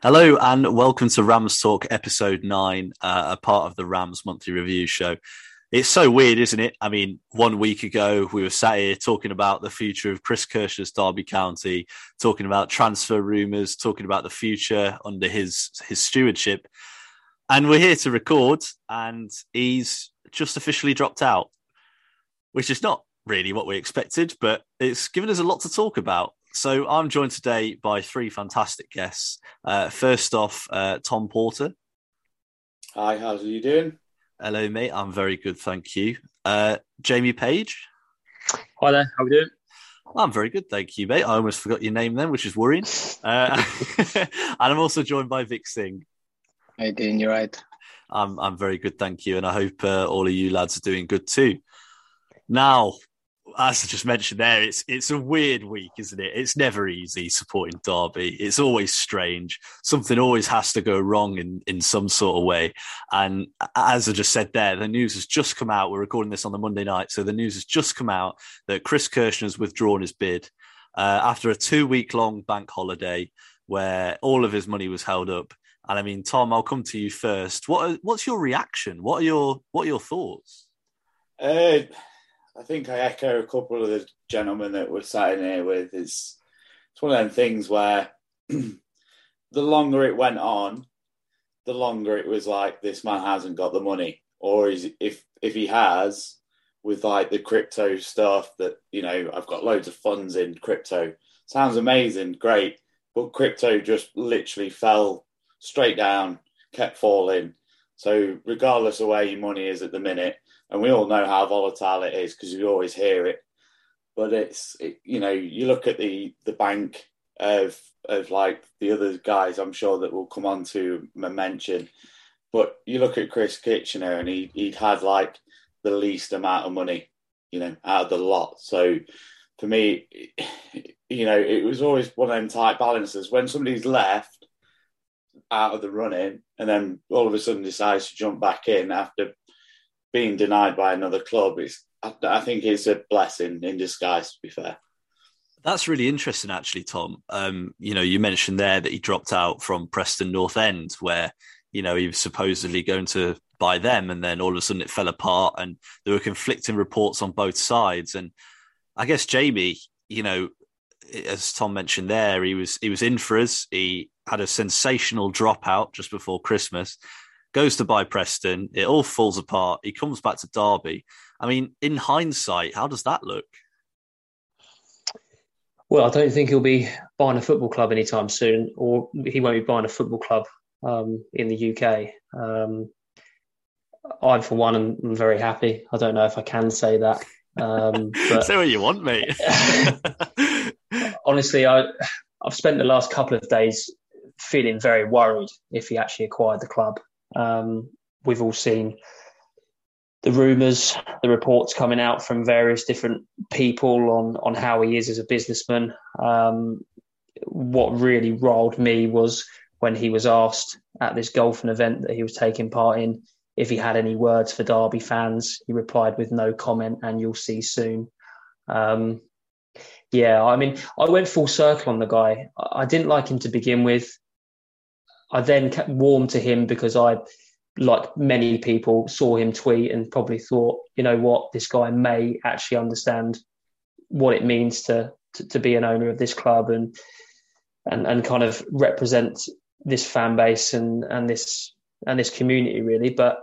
Hello and welcome to Rams Talk episode nine, uh, a part of the Rams monthly review show. It's so weird, isn't it? I mean, one week ago we were sat here talking about the future of Chris Kirchner's Derby County, talking about transfer rumours, talking about the future under his his stewardship, and we're here to record, and he's just officially dropped out, which is not really what we expected, but it's given us a lot to talk about. So I'm joined today by three fantastic guests. Uh, first off, uh, Tom Porter. Hi, how's you doing? Hello, mate. I'm very good, thank you. Uh, Jamie Page. Hi there, how are we doing? I'm very good, thank you, mate. I almost forgot your name then, which is worrying. Uh, and I'm also joined by Vic Singh. How you doing? You're right. I'm I'm very good, thank you, and I hope uh, all of you lads are doing good too. Now, as I just mentioned there, it's it's a weird week, isn't it? It's never easy supporting Derby. It's always strange. Something always has to go wrong in in some sort of way. And as I just said there, the news has just come out. We're recording this on the Monday night, so the news has just come out that Chris Kirchner's withdrawn his bid uh, after a two week long bank holiday where all of his money was held up. And I mean, Tom, I'll come to you first. What are, what's your reaction? What are your what are your thoughts? Uh, I think I echo a couple of the gentlemen that we're sat in here with. It's, it's one of them things where the longer it went on, the longer it was like this man hasn't got the money, or is if if he has, with like the crypto stuff that you know I've got loads of funds in crypto. Sounds amazing, great, but crypto just literally fell straight down, kept falling. So regardless of where your money is at the minute, and we all know how volatile it is because you always hear it. But it's it, you know you look at the the bank of of like the other guys I'm sure that will come on to mention, but you look at Chris Kitchener and he he'd had like the least amount of money, you know, out of the lot. So for me, you know, it was always one of them tight balances when somebody's left out of the running and then all of a sudden decides to jump back in after being denied by another club is I, think it's a blessing in disguise to be fair That's really interesting, actually, Tom. Um, you know, you mentioned there that he dropped out from Preston North End, where you know he was supposedly going to buy them, and then all of a sudden it fell apart, and there were conflicting reports on both sides. And I guess Jamie, you know, as Tom mentioned there, he was he was in for us. He had a sensational dropout just before Christmas, goes to buy Preston. It all falls apart. He comes back to Derby. I mean, in hindsight, how does that look? Well, I don't think he'll be buying a football club anytime soon, or he won't be buying a football club um, in the UK. Um, I, for one, am very happy. I don't know if I can say that. Um, but Say what you want, mate. honestly, I, I've spent the last couple of days feeling very worried if he actually acquired the club. Um, we've all seen the rumours, the reports coming out from various different people on on how he is as a businessman. Um, what really riled me was when he was asked at this golfing event that he was taking part in if he had any words for Derby fans. He replied with no comment, and you'll see soon. Um, yeah, I mean, I went full circle on the guy. I I didn't like him to begin with. I then kept warm to him because I, like many people, saw him tweet and probably thought, you know what, this guy may actually understand what it means to to, to be an owner of this club and and and kind of represent this fan base and and this and this community really. But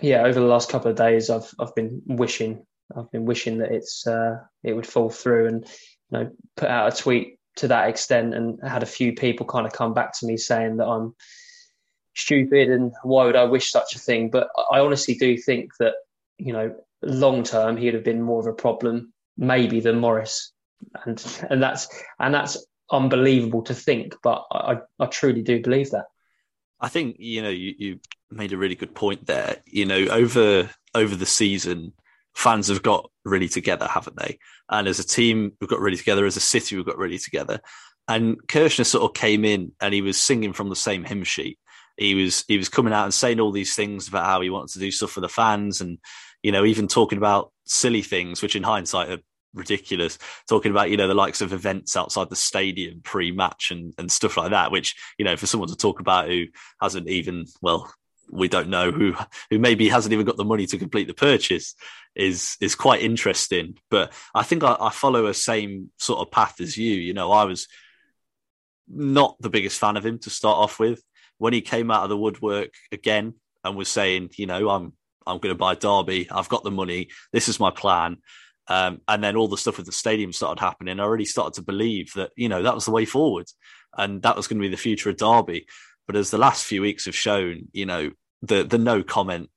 yeah, over the last couple of days, I've I've been wishing I've been wishing that it's uh, it would fall through and you know put out a tweet to that extent and had a few people kind of come back to me saying that I'm stupid and why would I wish such a thing. But I honestly do think that you know long term he'd have been more of a problem maybe than Morris, and and that's and that's unbelievable to think, but I I truly do believe that. I think you know you, you made a really good point there. You know, over over the season, fans have got really together, haven't they? And as a team, we've got really together. As a city, we've got really together. And Kirchner sort of came in and he was singing from the same hymn sheet. He was he was coming out and saying all these things about how he wanted to do stuff for the fans, and you know, even talking about silly things, which in hindsight are ridiculous talking about you know the likes of events outside the stadium pre-match and and stuff like that which you know for someone to talk about who hasn't even well we don't know who who maybe hasn't even got the money to complete the purchase is is quite interesting but i think i, I follow a same sort of path as you you know i was not the biggest fan of him to start off with when he came out of the woodwork again and was saying you know i'm i'm going to buy derby i've got the money this is my plan um, and then all the stuff with the stadium started happening. I already started to believe that, you know, that was the way forward and that was going to be the future of Derby. But as the last few weeks have shown, you know, the the no comment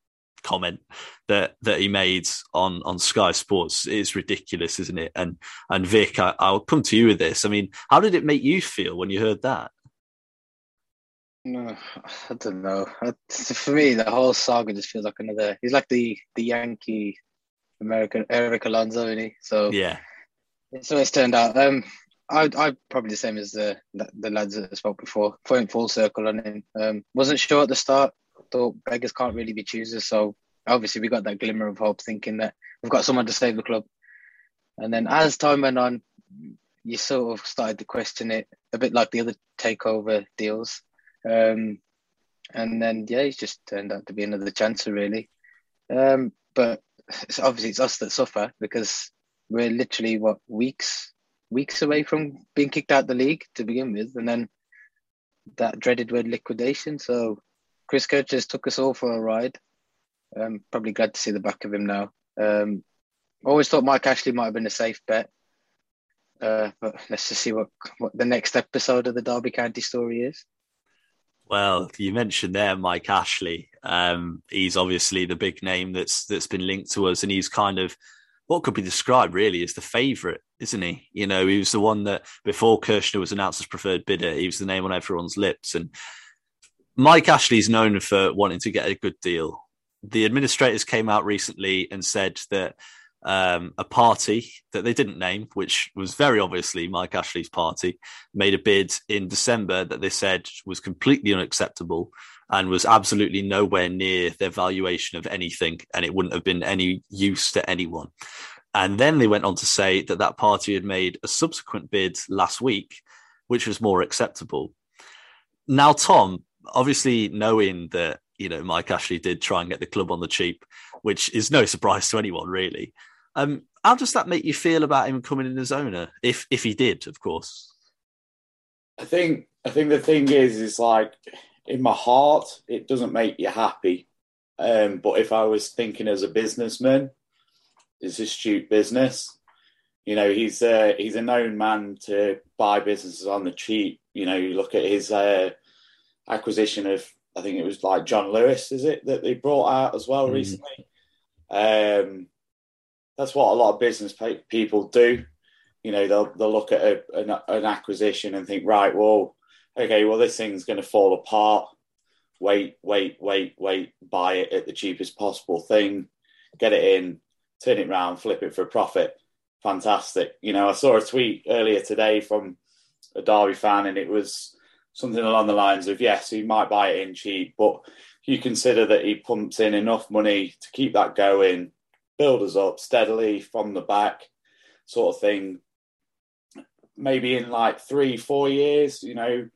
comment that that he made on on Sky Sports is ridiculous, isn't it? And and Vic, I, will come to you with this. I mean, how did it make you feel when you heard that? No, I don't know. For me, the whole saga just feels like another. He's like the the Yankee American Erik Alonso, isn't he? So yeah, it's always turned out. Um, I I probably the same as the the lads that spoke before. Point full circle on him. Um, wasn't sure at the start. Thought beggars can't really be choosers. So obviously we got that glimmer of hope, thinking that we've got someone to save the club. And then as time went on, you sort of started to question it a bit like the other takeover deals. Um, and then yeah, he's just turned out to be another chancer really. Um, but it's obviously it's us that suffer because we're literally what weeks weeks away from being kicked out the league to begin with, and then that dreaded word liquidation. So Chris Kirchner took us all for a ride. Um, probably glad to see the back of him now. Um, always thought Mike Ashley might have been a safe bet, uh, but let's just see what what the next episode of the Derby County story is. Well, you mentioned there Mike Ashley. Um, he's obviously the big name that's that's been linked to us, and he's kind of what could be described really as the favourite, isn't he? You know, he was the one that before Kirchner was announced as preferred bidder, he was the name on everyone's lips. And Mike Ashley's known for wanting to get a good deal. The administrators came out recently and said that um, a party that they didn't name, which was very obviously Mike Ashley's party, made a bid in December that they said was completely unacceptable and was absolutely nowhere near their valuation of anything, and it wouldn't have been any use to anyone. And then they went on to say that that party had made a subsequent bid last week, which was more acceptable. Now, Tom, obviously knowing that you know Mike Ashley did try and get the club on the cheap, which is no surprise to anyone really. Um, how does that make you feel about him coming in as owner, if if he did, of course? I think I think the thing is, is like in my heart, it doesn't make you happy. Um, but if I was thinking as a businessman, it's astute business. You know, he's uh, he's a known man to buy businesses on the cheap. You know, you look at his uh, acquisition of, I think it was like John Lewis, is it that they brought out as well mm. recently? Um, that's what a lot of business people do. You know, they'll they'll look at a, an, an acquisition and think, right, well, okay, well, this thing's going to fall apart. Wait, wait, wait, wait. Buy it at the cheapest possible thing, get it in, turn it around, flip it for a profit. Fantastic. You know, I saw a tweet earlier today from a Derby fan, and it was something along the lines of, yes, he might buy it in cheap, but you consider that he pumps in enough money to keep that going, build us up steadily from the back, sort of thing. Maybe in like three, four years, you know,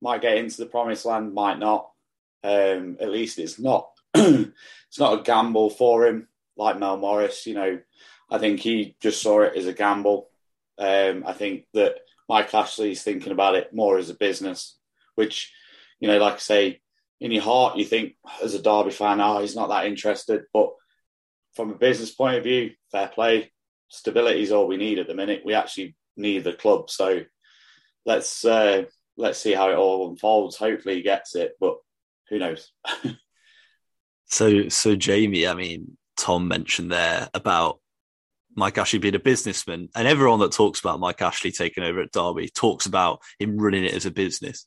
might get into the promised land, might not. Um, at least it's not it's not a gamble for him like Mel Morris. You know, I think he just saw it as a gamble. Um, I think that Mike Ashley is thinking about it more as a business, which, you know, like I say, in your heart, you think as a Derby fan, oh, he's not that interested. But from a business point of view, fair play, stability is all we need at the minute. We actually need the club. So let's uh, let's see how it all unfolds. Hopefully, he gets it, but who knows? so, so Jamie, I mean, Tom mentioned there about Mike Ashley being a businessman, and everyone that talks about Mike Ashley taking over at Derby talks about him running it as a business.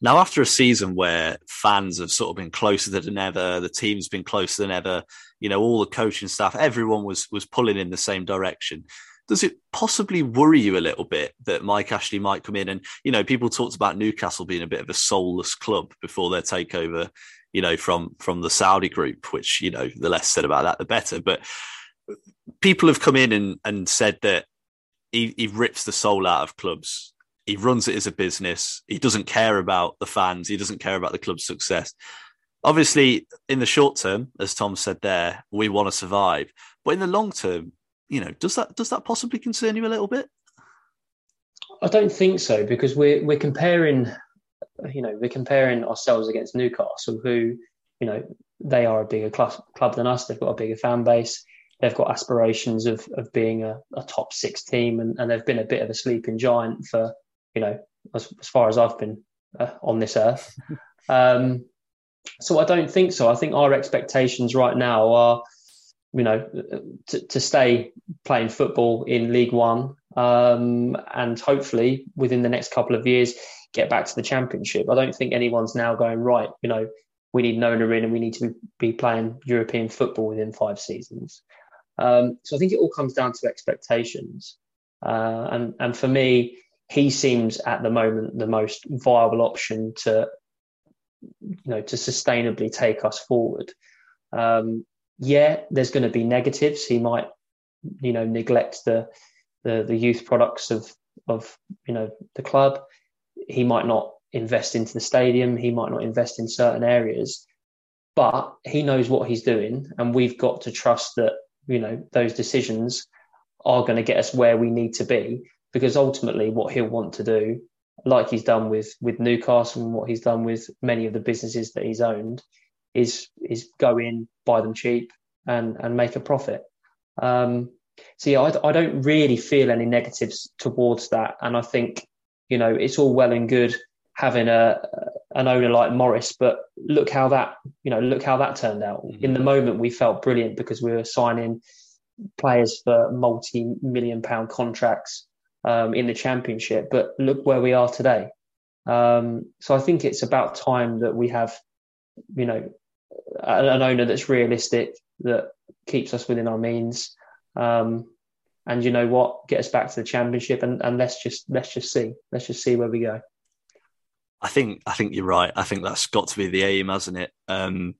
Now, after a season where fans have sort of been closer than ever, the team's been closer than ever, you know, all the coaching staff, everyone was was pulling in the same direction does it possibly worry you a little bit that Mike Ashley might come in and you know people talked about Newcastle being a bit of a soulless club before their takeover you know from from the Saudi group which you know the less said about that the better. But people have come in and and said that he, he rips the soul out of clubs. He runs it as a business. He doesn't care about the fans. He doesn't care about the club's success. Obviously in the short term as Tom said there we want to survive. But in the long term you know, does that does that possibly concern you a little bit? I don't think so because we're we're comparing, you know, we're comparing ourselves against Newcastle, who, you know, they are a bigger club, club than us. They've got a bigger fan base. They've got aspirations of of being a, a top six team, and, and they've been a bit of a sleeping giant for, you know, as, as far as I've been uh, on this earth. Um, so I don't think so. I think our expectations right now are you know, to, to stay playing football in League One um, and hopefully within the next couple of years get back to the Championship. I don't think anyone's now going right. You know, we need Nona in and we need to be playing European football within five seasons. Um, so I think it all comes down to expectations. Uh, and and for me, he seems at the moment the most viable option to you know to sustainably take us forward. Um, yeah, there's going to be negatives. He might, you know, neglect the the, the youth products of of you know the club. He might not invest into the stadium. He might not invest in certain areas, but he knows what he's doing, and we've got to trust that you know those decisions are going to get us where we need to be. Because ultimately, what he'll want to do, like he's done with with Newcastle and what he's done with many of the businesses that he's owned, is is go in, buy them cheap, and and make a profit. Um, so yeah, I, I don't really feel any negatives towards that, and I think you know it's all well and good having a an owner like Morris, but look how that you know look how that turned out. Mm-hmm. In the moment, we felt brilliant because we were signing players for multi-million pound contracts um, in the championship. But look where we are today. Um, so I think it's about time that we have, you know, an owner that's realistic, that keeps us within our means. Um, and you know what, get us back to the championship, and, and let's just let's just see, let's just see where we go. I think I think you're right. I think that's got to be the aim, hasn't it? Um,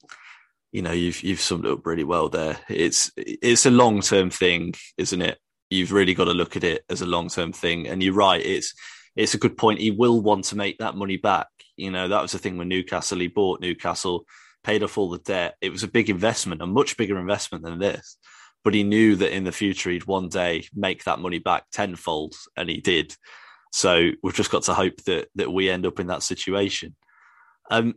you know, you've you've summed it up really well there. It's it's a long term thing, isn't it? You've really got to look at it as a long term thing, and you're right. It's it's a good point. He will want to make that money back. You know, that was the thing with Newcastle. He bought Newcastle paid off all the debt. It was a big investment, a much bigger investment than this. But he knew that in the future he'd one day make that money back tenfold, and he did. So we've just got to hope that that we end up in that situation. Um,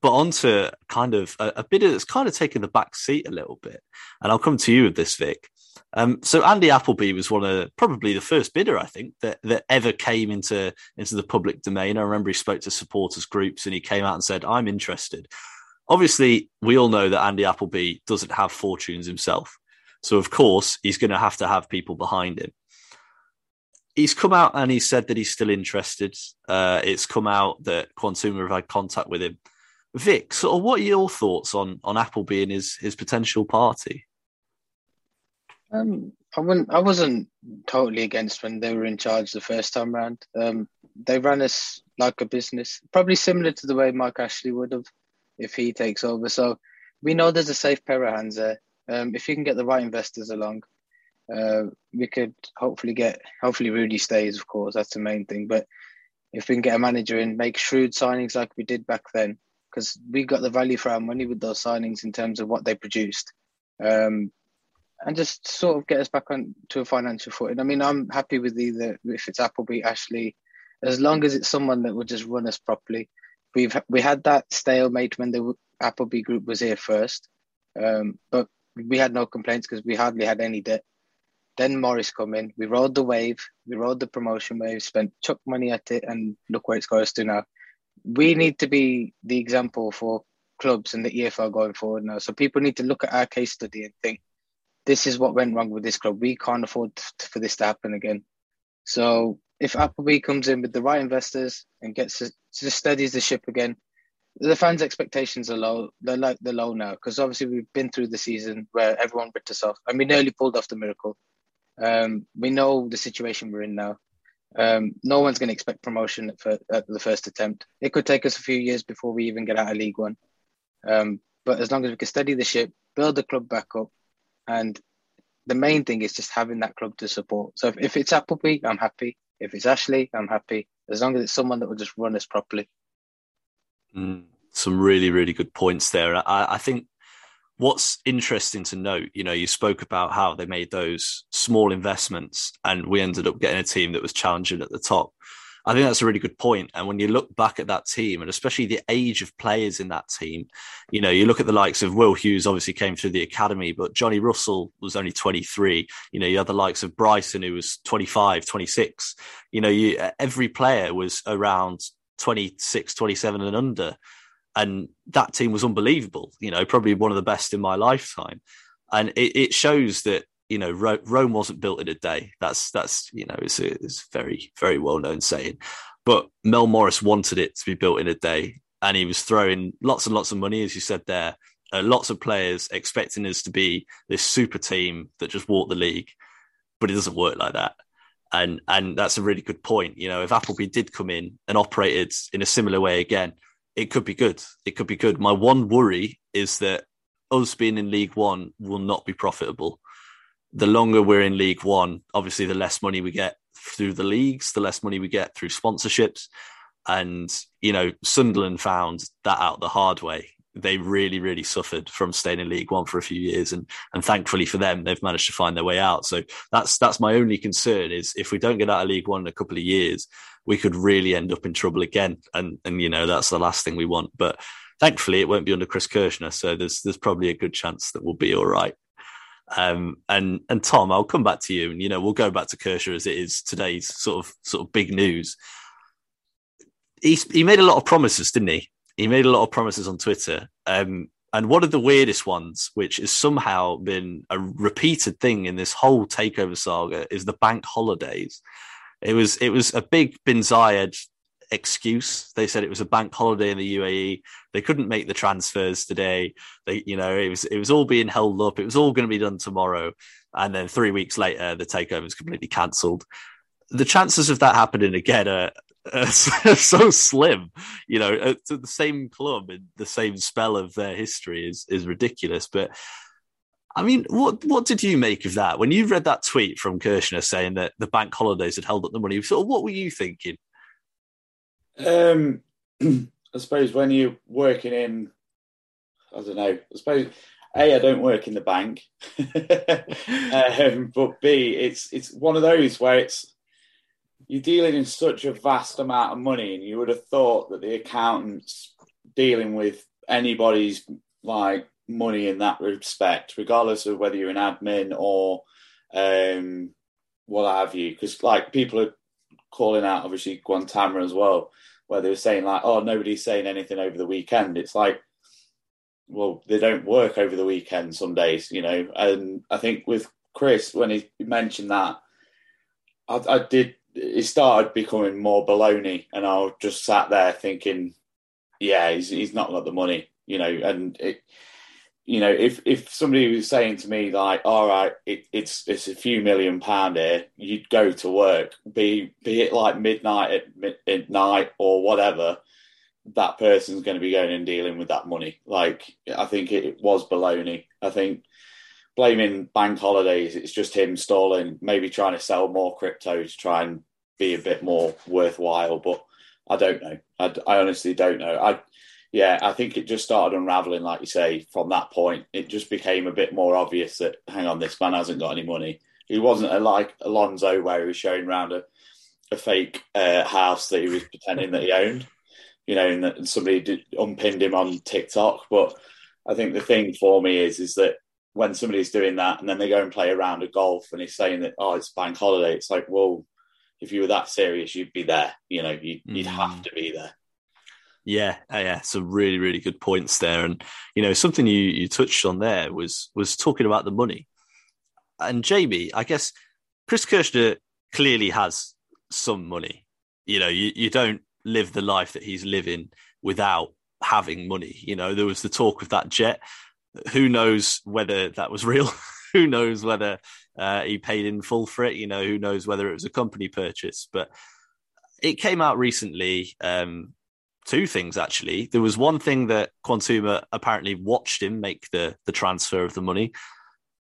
but on to kind of a, a bit that's kind of taken the back seat a little bit, and I'll come to you with this, Vic. Um, so Andy Appleby was one of probably the first bidder, I think, that that ever came into into the public domain. I remember he spoke to supporters groups and he came out and said, "I'm interested." Obviously, we all know that Andy Appleby doesn't have fortunes himself. So, of course, he's going to have to have people behind him. He's come out and he said that he's still interested. Uh, it's come out that Quantuma have had contact with him. Vic, sort of what are your thoughts on on Appleby and his his potential party? Um, I wouldn't. I wasn't totally against when they were in charge the first time round. Um, they ran us like a business, probably similar to the way Mike Ashley would have if he takes over. So we know there's a safe pair of hands there. Um, if you can get the right investors along, uh, we could hopefully get. Hopefully, Rudy stays. Of course, that's the main thing. But if we can get a manager in, make shrewd signings like we did back then, because we got the value for our money with those signings in terms of what they produced. Um, and just sort of get us back on to a financial footing. I mean, I'm happy with either if it's Appleby, Ashley, as long as it's someone that will just run us properly. We've we had that stalemate when the Appleby group was here first, um, but we had no complaints because we hardly had any debt. Then Morris come in, we rode the wave, we rode the promotion wave, spent chuck money at it, and look where it's got us to now. We need to be the example for clubs and the EFL going forward now. So people need to look at our case study and think, this is what went wrong with this club. We can't afford for this to happen again. So if Appleby comes in with the right investors and gets to steadies the ship again, the fans' expectations are low. They're like they're low now because obviously we've been through the season where everyone ripped us off, and we nearly pulled off the miracle. Um, we know the situation we're in now. Um, no one's going to expect promotion at, at, the first attempt. It could take us a few years before we even get out of League One. Um, but as long as we can steady the ship, build the club back up, and the main thing is just having that club to support. So if, if it's Appleby, I'm happy. If it's Ashley, I'm happy. As long as it's someone that will just run us properly. Mm, some really, really good points there. I, I think what's interesting to note, you know, you spoke about how they made those small investments and we ended up getting a team that was challenging at the top. I think that's a really good point. And when you look back at that team, and especially the age of players in that team, you know, you look at the likes of Will Hughes, obviously came through the academy, but Johnny Russell was only 23. You know, you had the likes of Bryson, who was 25, 26. You know, you, every player was around 26, 27 and under. And that team was unbelievable, you know, probably one of the best in my lifetime. And it, it shows that you know Rome wasn't built in a day. That's that's you know it's a, it's very very well known saying. But Mel Morris wanted it to be built in a day, and he was throwing lots and lots of money, as you said there, uh, lots of players expecting us to be this super team that just walk the league. But it doesn't work like that, and and that's a really good point. You know, if Appleby did come in and operated in a similar way again, it could be good. It could be good. My one worry is that us being in League One will not be profitable the longer we're in League One, obviously, the less money we get through the leagues, the less money we get through sponsorships. And, you know, Sunderland found that out the hard way. They really, really suffered from staying in League One for a few years. And, and thankfully for them, they've managed to find their way out. So that's, that's my only concern is if we don't get out of League One in a couple of years, we could really end up in trouble again. And, and, you know, that's the last thing we want. But thankfully, it won't be under Chris Kirchner. So there's, there's probably a good chance that we'll be all right. Um, and and Tom, I'll come back to you, and you know we'll go back to Kirchner as it is today's sort of sort of big news. He he made a lot of promises, didn't he? He made a lot of promises on Twitter, um, and one of the weirdest ones, which has somehow been a repeated thing in this whole takeover saga, is the bank holidays. It was it was a big Bin Zayed excuse. They said it was a bank holiday in the UAE. They couldn't make the transfers today. They, you know, it was it was all being held up. It was all going to be done tomorrow, and then three weeks later, the takeover was completely cancelled. The chances of that happening again are, are so slim. You know, to the same club in the same spell of their history is is ridiculous. But I mean, what what did you make of that when you read that tweet from Kirchner saying that the bank holidays had held up the money? Of, what were you thinking? Um, I suppose when you're working in, I don't know. I suppose a I don't work in the bank, um, but b it's it's one of those where it's you're dealing in such a vast amount of money, and you would have thought that the accountants dealing with anybody's like money in that respect, regardless of whether you're an admin or um, what have you, because like people are calling out obviously Guantanamo as well where they were saying like, "Oh, nobody's saying anything over the weekend." It's like, well, they don't work over the weekend some days, you know. And I think with Chris, when he mentioned that, I, I did. It started becoming more baloney, and I just sat there thinking, "Yeah, he's he's not got the money," you know. And it, you know, if if somebody was saying to me like, "All right, it, it's it's a few million pound here," you'd go to work, be be it like midnight at midnight or whatever. That person's going to be going and dealing with that money. Like I think it was baloney. I think blaming bank holidays, it's just him stalling, maybe trying to sell more crypto to try and be a bit more worthwhile. But I don't know. I, I honestly don't know. I yeah, I think it just started unraveling, like you say, from that point. It just became a bit more obvious that hang on, this man hasn't got any money. He wasn't a, like Alonso, where he was showing around a, a fake uh, house that he was pretending that he owned, you know, and that somebody did, unpinned him on TikTok. But I think the thing for me is is that when somebody's doing that and then they go and play a round of golf and he's saying that oh it's bank holiday, it's like well, if you were that serious, you'd be there. You know, you'd, you'd Mm. have to be there. Yeah, uh, yeah, some really, really good points there, and you know something you you touched on there was was talking about the money, and Jamie, I guess Chris Kirchner clearly has some money. You know, you you don't live the life that he's living without having money. You know, there was the talk of that jet. Who knows whether that was real? who knows whether uh, he paid in full for it? You know, who knows whether it was a company purchase? But it came out recently. Um, two things actually. There was one thing that Quantuma apparently watched him make the the transfer of the money.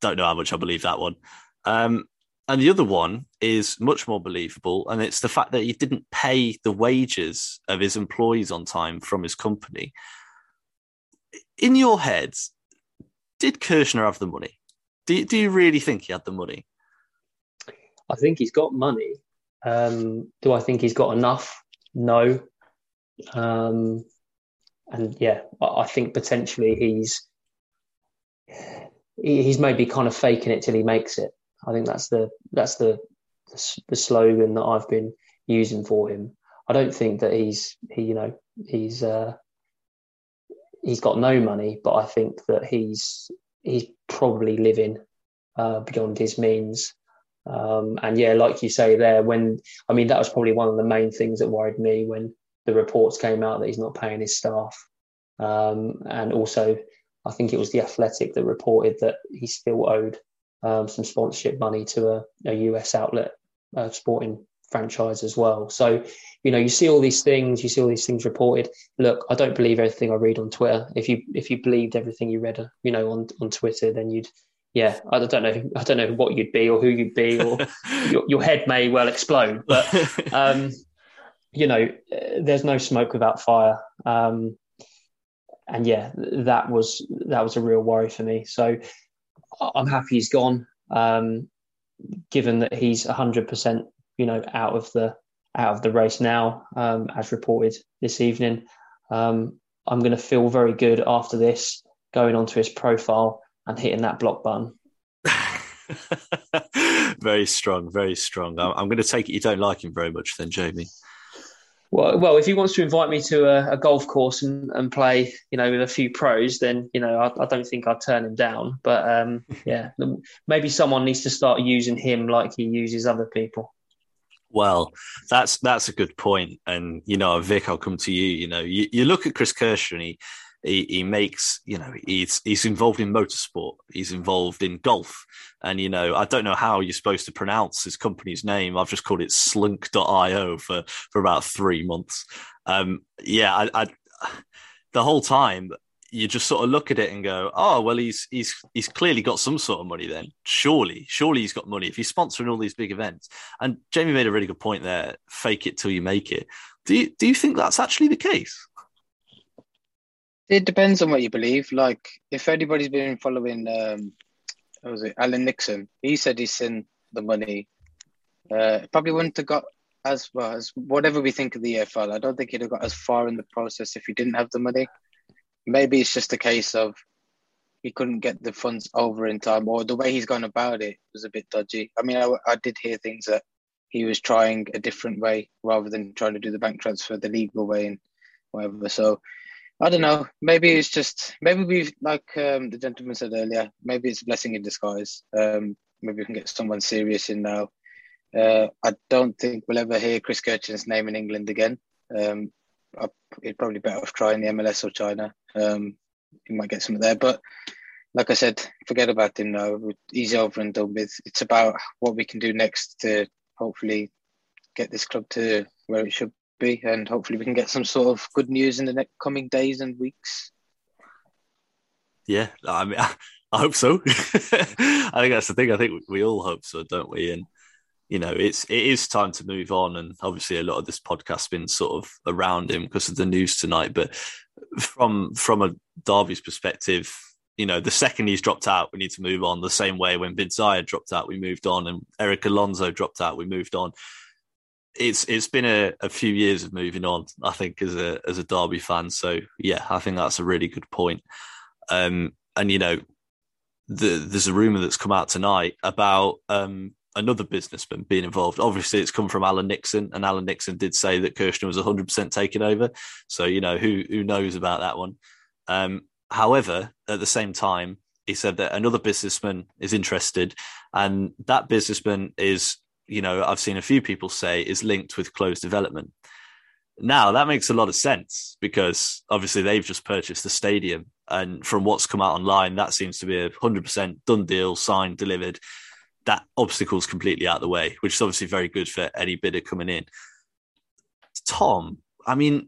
Don't know how much I believe that one. Um, and the other one is much more believable, and it's the fact that he didn't pay the wages of his employees on time from his company. In your heads, did Kirchner have the money? Do, do you really think he had the money? I think he's got money. Um, do I think he's got enough? No. Um, and yeah, I, think potentially he's he's maybe kind of faking it till he makes it. I think that's the that's the the, the slogan that I've been using for him. I don't think that he's he you know he's uh, he's got no money, but I think that he's he's probably living uh, beyond his means. Um, and yeah, like you say there, when I mean that was probably one of the main things that worried me when the reports came out that he's not paying his staff, um, and also I think it was the Athletic that reported that he still owed um, some sponsorship money to a, a US outlet uh, sporting franchise as well. So you know you see all these things, you see all these things reported. Look, I don't believe everything I read on Twitter. If you if you believed everything you read, you know on on Twitter, then you'd yeah, I don't know. I don't know what you'd be or who you'd be, or your, your head may well explode. But um, you know, there's no smoke without fire. Um, and yeah, that was that was a real worry for me. So I'm happy he's gone. Um, given that he's 100, percent you know, out of the out of the race now, um, as reported this evening. Um, I'm going to feel very good after this, going onto his profile and hitting that block button. very strong, very strong. I'm, I'm going to take it you don't like him very much, then, Jamie. Well, well, if he wants to invite me to a, a golf course and, and play, you know, with a few pros, then you know, I, I don't think I'd turn him down. But um, yeah, maybe someone needs to start using him like he uses other people. Well, that's that's a good point, and you know, Vic, I'll come to you. You know, you, you look at Chris Kershaw, and he, he he makes, you know, he's he's involved in motorsport, he's involved in golf, and you know, I don't know how you're supposed to pronounce his company's name. I've just called it Slunk.io for for about three months. Um, yeah, I, I the whole time you just sort of look at it and go, oh well, he's he's he's clearly got some sort of money. Then surely, surely he's got money if he's sponsoring all these big events. And Jamie made a really good point there: fake it till you make it. Do you do you think that's actually the case? It depends on what you believe. Like, if anybody's been following, um, what was it Alan Nixon? He said he sent the money. Uh, probably wouldn't have got as well as whatever we think of the EFL. I don't think he'd have got as far in the process if he didn't have the money. Maybe it's just a case of he couldn't get the funds over in time, or the way he's gone about it was a bit dodgy. I mean, I, I did hear things that he was trying a different way rather than trying to do the bank transfer the legal way and whatever. So I don't know. Maybe it's just maybe we've like um, the gentleman said earlier. Maybe it's a blessing in disguise. Um, maybe we can get someone serious in now. Uh, I don't think we'll ever hear Chris Kirchin's name in England again. Um, he'd probably better off trying the MLS or China. Um, he might get something there, but like I said, forget about him now. He's over and done with. It's about what we can do next to hopefully get this club to where it should be, and hopefully we can get some sort of good news in the next coming days and weeks. Yeah, I mean, I, hope so. I think that's the thing. I think we all hope so, don't we? And you know, it's it is time to move on. And obviously, a lot of this podcast's been sort of around him because of the news tonight. But from from a Derby's perspective, you know, the second he's dropped out, we need to move on. The same way when Bin Zayed dropped out, we moved on, and Erik Alonso dropped out, we moved on. It's it's been a, a few years of moving on, I think, as a as a Derby fan. So yeah, I think that's a really good point. Um, and you know, the, there's a rumor that's come out tonight about um, another businessman being involved. Obviously, it's come from Alan Nixon, and Alan Nixon did say that Kirchner was 100% taken over. So you know who who knows about that one. Um, however, at the same time, he said that another businessman is interested, and that businessman is, you know, I've seen a few people say is linked with Clowes development. Now that makes a lot of sense because obviously they've just purchased the stadium, and from what's come out online, that seems to be a hundred percent done deal, signed, delivered. That obstacle's completely out of the way, which is obviously very good for any bidder coming in. Tom, I mean,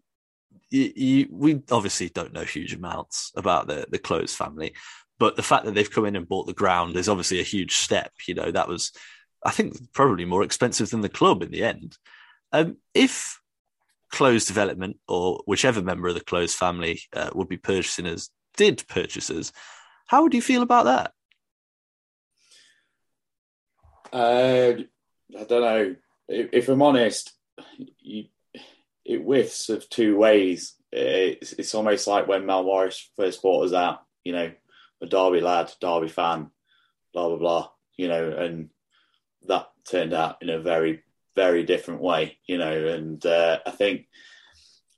you, you, we obviously don't know huge amounts about the the Clowes family, but the fact that they've come in and bought the ground is obviously a huge step. You know, that was, I think, probably more expensive than the club in the end. Um, if Clowes development or whichever member of the Clowes family uh, would be purchasing as did purchases, how would you feel about that? Uh, I don't know. If, if I'm honest, you it whiffs of two ways. It's, it's almost like when Mel Morris first bought us out, you know, a Derby lad, Derby fan, blah, blah, blah, you know, and that turned out in a very, very different way, you know, and uh, I think,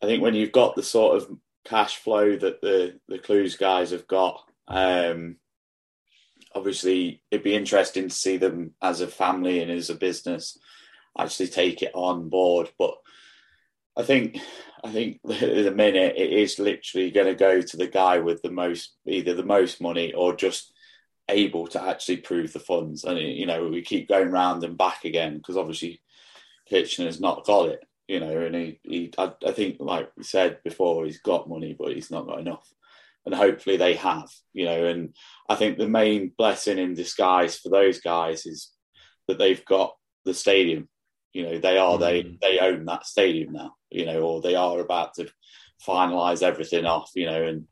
I think when you've got the sort of cash flow that the, the Clowes guys have got, um, obviously it'd be interesting to see them as a family and as a business actually take it on board, but I think I think the minute it is literally going to go to the guy with the most either the most money or just able to actually prove the funds. And you know we keep going round and back again because obviously Kitchener's not got it. You know, and he, he I, I think like we said before, he's got money, but he's not got enough. And hopefully they have. You know, and I think the main blessing in disguise for those guys is that they've got the stadium you know, they are mm. they they own that stadium now. You know, or they are about to finalize everything off. You know, and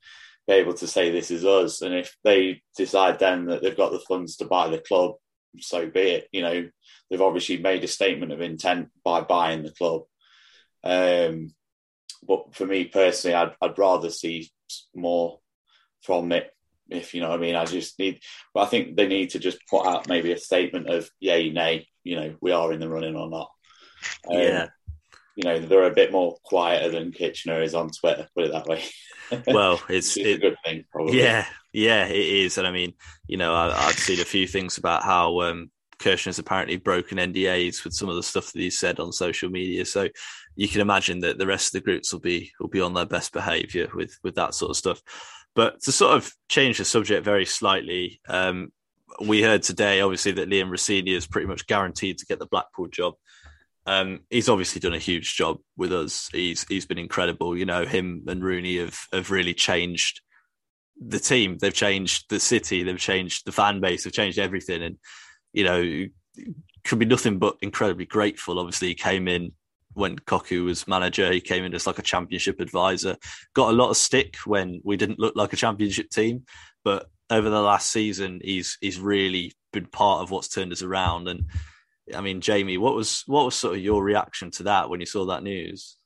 be able to say this is us. And if they decide then that they've got the funds to buy the club, so be it. You know, they've obviously made a statement of intent by buying the club. Um, but for me personally, I'd, I'd rather see more from it. If you know what I mean, I just need. But I think they need to just put out maybe a statement of yay, nay you know we are in the running or not. Um, yeah, you know they're a bit more quieter than Kitchener is on Twitter. Put it that way. well, it's, it's it, a good thing, probably. Yeah, yeah, it is. And I mean, you know, I, have seen a few things about how um, Kirchner's apparently broken NDAs with some of the stuff that he said on social media. So you can imagine that the rest of the groups will be will be on their best behaviour with with that sort of stuff. But to sort of change the subject very slightly, um, we heard today, obviously, that Liam Rosenior is pretty much guaranteed to get the Blackpool job. Um, he's obviously done a huge job with us. He's he's been incredible. You know, him and Rooney have have really changed the team. They've changed the city. They've changed the fan base. They've changed everything. And you know, could be nothing but incredibly grateful. Obviously, he came in when Cocu was manager. He came in as like a championship advisor. Got a lot of stick when we didn't look like a championship team, but over the last season, he's he's really been part of what's turned us around. And I mean, Jamie, what was what was sort of your reaction to that when you saw that news?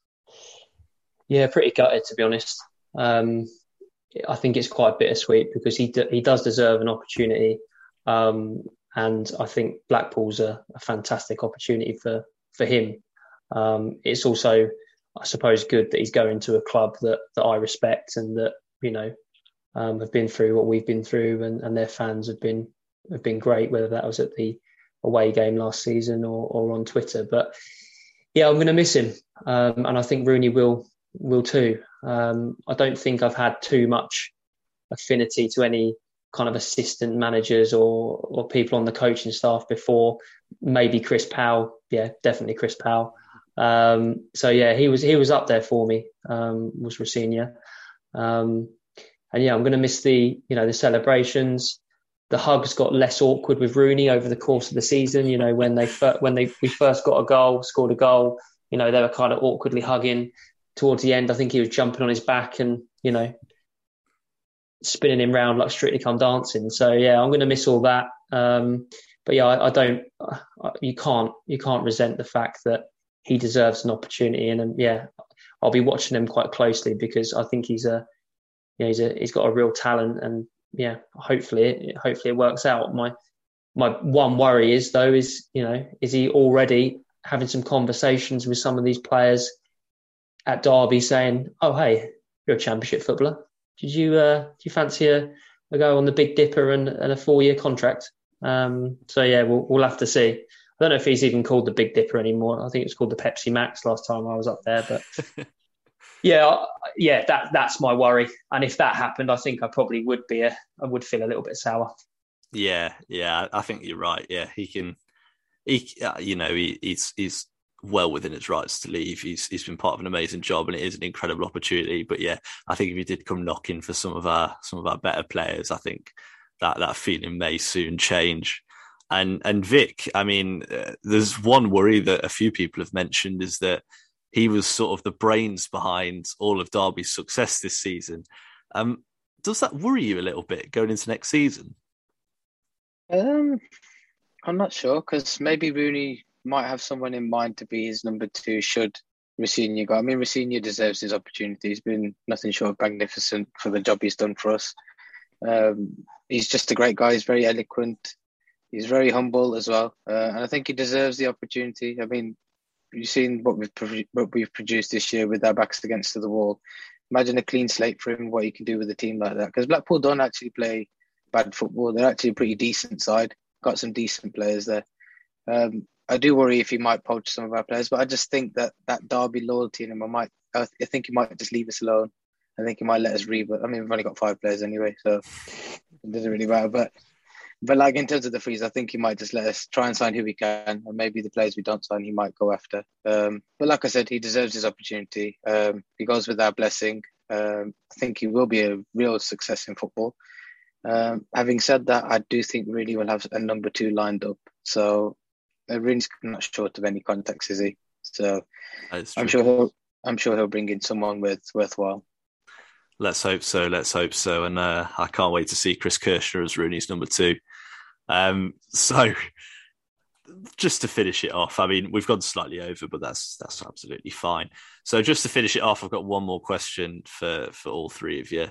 Yeah, pretty gutted to be honest. Um, I think it's quite bittersweet because he he does deserve an opportunity, um, and I think Blackpool's a, a, fantastic opportunity for for him. Um, it's also, I suppose, good that he's going to a club that that I respect and that you know um, have been through what we've been through, and, and their fans have been have been great, whether that was at the away game last season or, or on Twitter. But yeah, I'm going to miss him, um, and I think Rooney will will too. Um, I don't think I've had too much affinity to any kind of assistant managers or or people on the coaching staff before. Maybe Chris Powell, yeah, definitely Chris Powell. Um, so yeah, he was he was up there for me. Um, was Rosenior. Um, and yeah, I'm going to miss the you know the celebrations, the hugs got less awkward with Rooney over the course of the season. You know, when they when they we first got a goal, scored a goal, you know, they were kind of awkwardly hugging towards the end. I think he was jumping on his back and you know spinning him round like Strictly Come Dancing. So yeah, I'm going to miss all that. Um, but yeah, I, I don't. I, you can't you can't resent the fact that he deserves an opportunity, and, and yeah, I'll be watching him quite closely because I think he's a you know, he's a he's got a real talent, and yeah, hopefully hopefully it works out. My my one worry is though is you know is he already having some conversations with some of these players at Derby saying, oh hey, you're a championship footballer. Did you uh, do you fancy a, a go on the Big Dipper and, and a four year contract? Um, so yeah, we'll we'll have to see. I don't know if he's even called the Big Dipper anymore. I think it's called the Pepsi Max last time I was up there, but yeah, yeah, that that's my worry. And if that happened, I think I probably would be a, I would feel a little bit sour. Yeah, yeah, I think you're right. Yeah, he can, he, uh, you know, he, he's he's well within his rights to leave. He's he's been part of an amazing job, and it is an incredible opportunity. But yeah, I think if he did come knocking for some of our some of our better players, I think that that feeling may soon change. And and Vic, I mean, uh, there's one worry that a few people have mentioned is that he was sort of the brains behind all of Derby's success this season. Um, does that worry you a little bit going into next season? Um, I'm not sure because maybe Rooney might have someone in mind to be his number two should Rosenior go. I mean, Rosenior deserves his opportunity. He's been nothing short of magnificent for the job he's done for us. Um, he's just a great guy. He's very eloquent. He's very humble as well, uh, and I think he deserves the opportunity. I mean, you've seen what we've what we've produced this year with our backs against the wall. Imagine a clean slate for him, what he can do with a team like that. Because Blackpool don't actually play bad football. They're actually a pretty decent side. Got some decent players there. Um, I do worry if he might poach some of our players, but I just think that that Derby loyalty in him, I might, I think he might just leave us alone. I think he might let us reboot. I mean, we've only got five players anyway, so it doesn't really matter. But but like in terms of the freeze, I think he might just let us try and sign who we can, and maybe the players we don't sign, he might go after. Um, but like I said, he deserves his opportunity. Um, he goes with our blessing. Um, I think he will be a real success in football. Um, having said that, I do think really will have a number two lined up. So uh, Rooney's not short of any contacts, is he? So I'm sure he'll I'm sure he'll bring in someone with worthwhile. Let's hope so. Let's hope so. And uh, I can't wait to see Chris Kirchner as Rooney's number two. Um, so just to finish it off, I mean, we've gone slightly over, but that's that's absolutely fine. So just to finish it off, I've got one more question for for all three of you,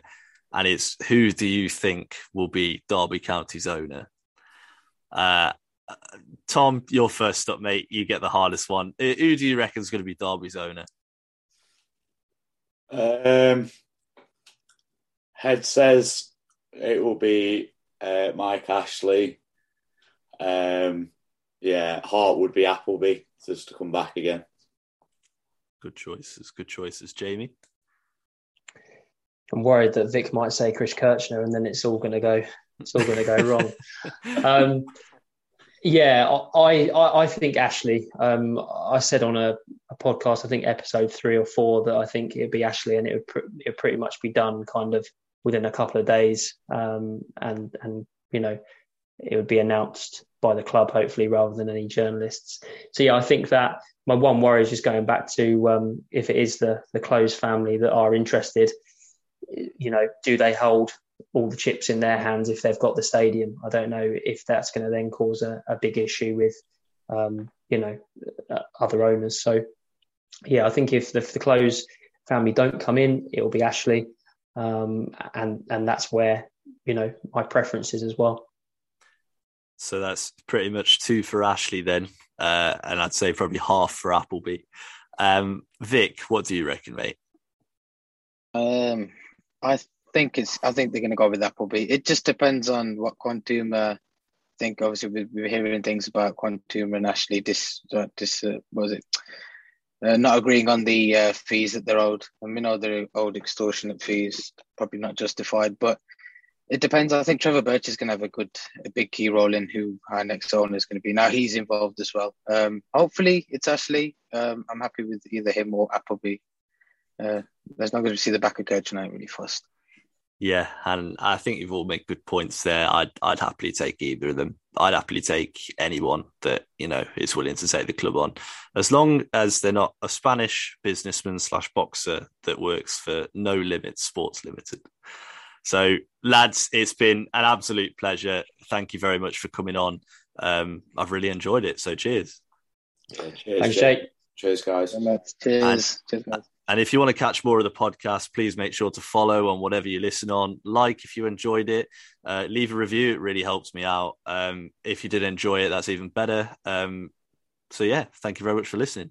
and it's who do you think will be Derby County's owner? Uh, Tom, you're first up, mate. You get the hardest one. Who do you reckon is going to be Derby's owner? Um, Head says it will be uh, Mike Ashley. Um, yeah, Heart would be Appleby just to come back again. Good choices. Good choices, Jamie. I'm worried that Vic might say Chris Kirchner, and then it's all going to go. It's all going to go wrong. Um, yeah, I, I, I think Ashley. Um, I said on a, a, podcast, I think episode three or four, that I think it'd be Ashley, and it would pr- it'd pretty much be done kind of within a couple of days, um, and and you know it would be announced by the club, hopefully, rather than any journalists. So yeah, I think that my one worry is just going back to um, if it is the the Clowes family that are interested, you know, do they hold all the chips in their hands if they've got the stadium? I don't know if that's going to then cause a, a big issue with, um, you know, uh, other owners. So yeah, I think if the, if the Clowes family don't come in, it will be Ashley, um, and and that's where you know my preference is as well. So that's pretty much two for Ashley then, uh, and I'd say probably half for Appleby. Um, Vic, what do you reckon, mate? Um, I think it's. I think they're going to go with Appleby. It just depends on what Quantum. Uh, think obviously we, we're hearing things about Quantum and Ashley. This, uh, uh, was it. Uh, not agreeing on the uh, fees that they're owed. I mean, know they're owed extortionate fees, probably not justified, but it depends. I think Trevor Birch is going to have a good, a big key role in who our next owner is going to be. Now he's involved as well. Um, hopefully it's Ashley. Um, I'm happy with either him or Appleby. Uh, as long as we see the back of Coach tonight, really fast. Yeah, and I think you've all made good points there. I'd I'd happily take either of them. I'd happily take anyone that you know is willing to take the club on, as long as they're not a Spanish businessman slash boxer that works for No Limits Sports Limited. So, lads, it's been an absolute pleasure. Thank you very much for coming on. Um, I've really enjoyed it. So, cheers. Yeah, cheers, Thanks, Jake. Jake. Cheers, guys. Cheers. Cheers, guys. And if you want to catch more of the podcast, please make sure to follow on whatever you listen on. Like if you enjoyed it, uh, leave a review. It really helps me out. Um, if you did enjoy it, that's even better. Um, so, yeah, thank you very much for listening.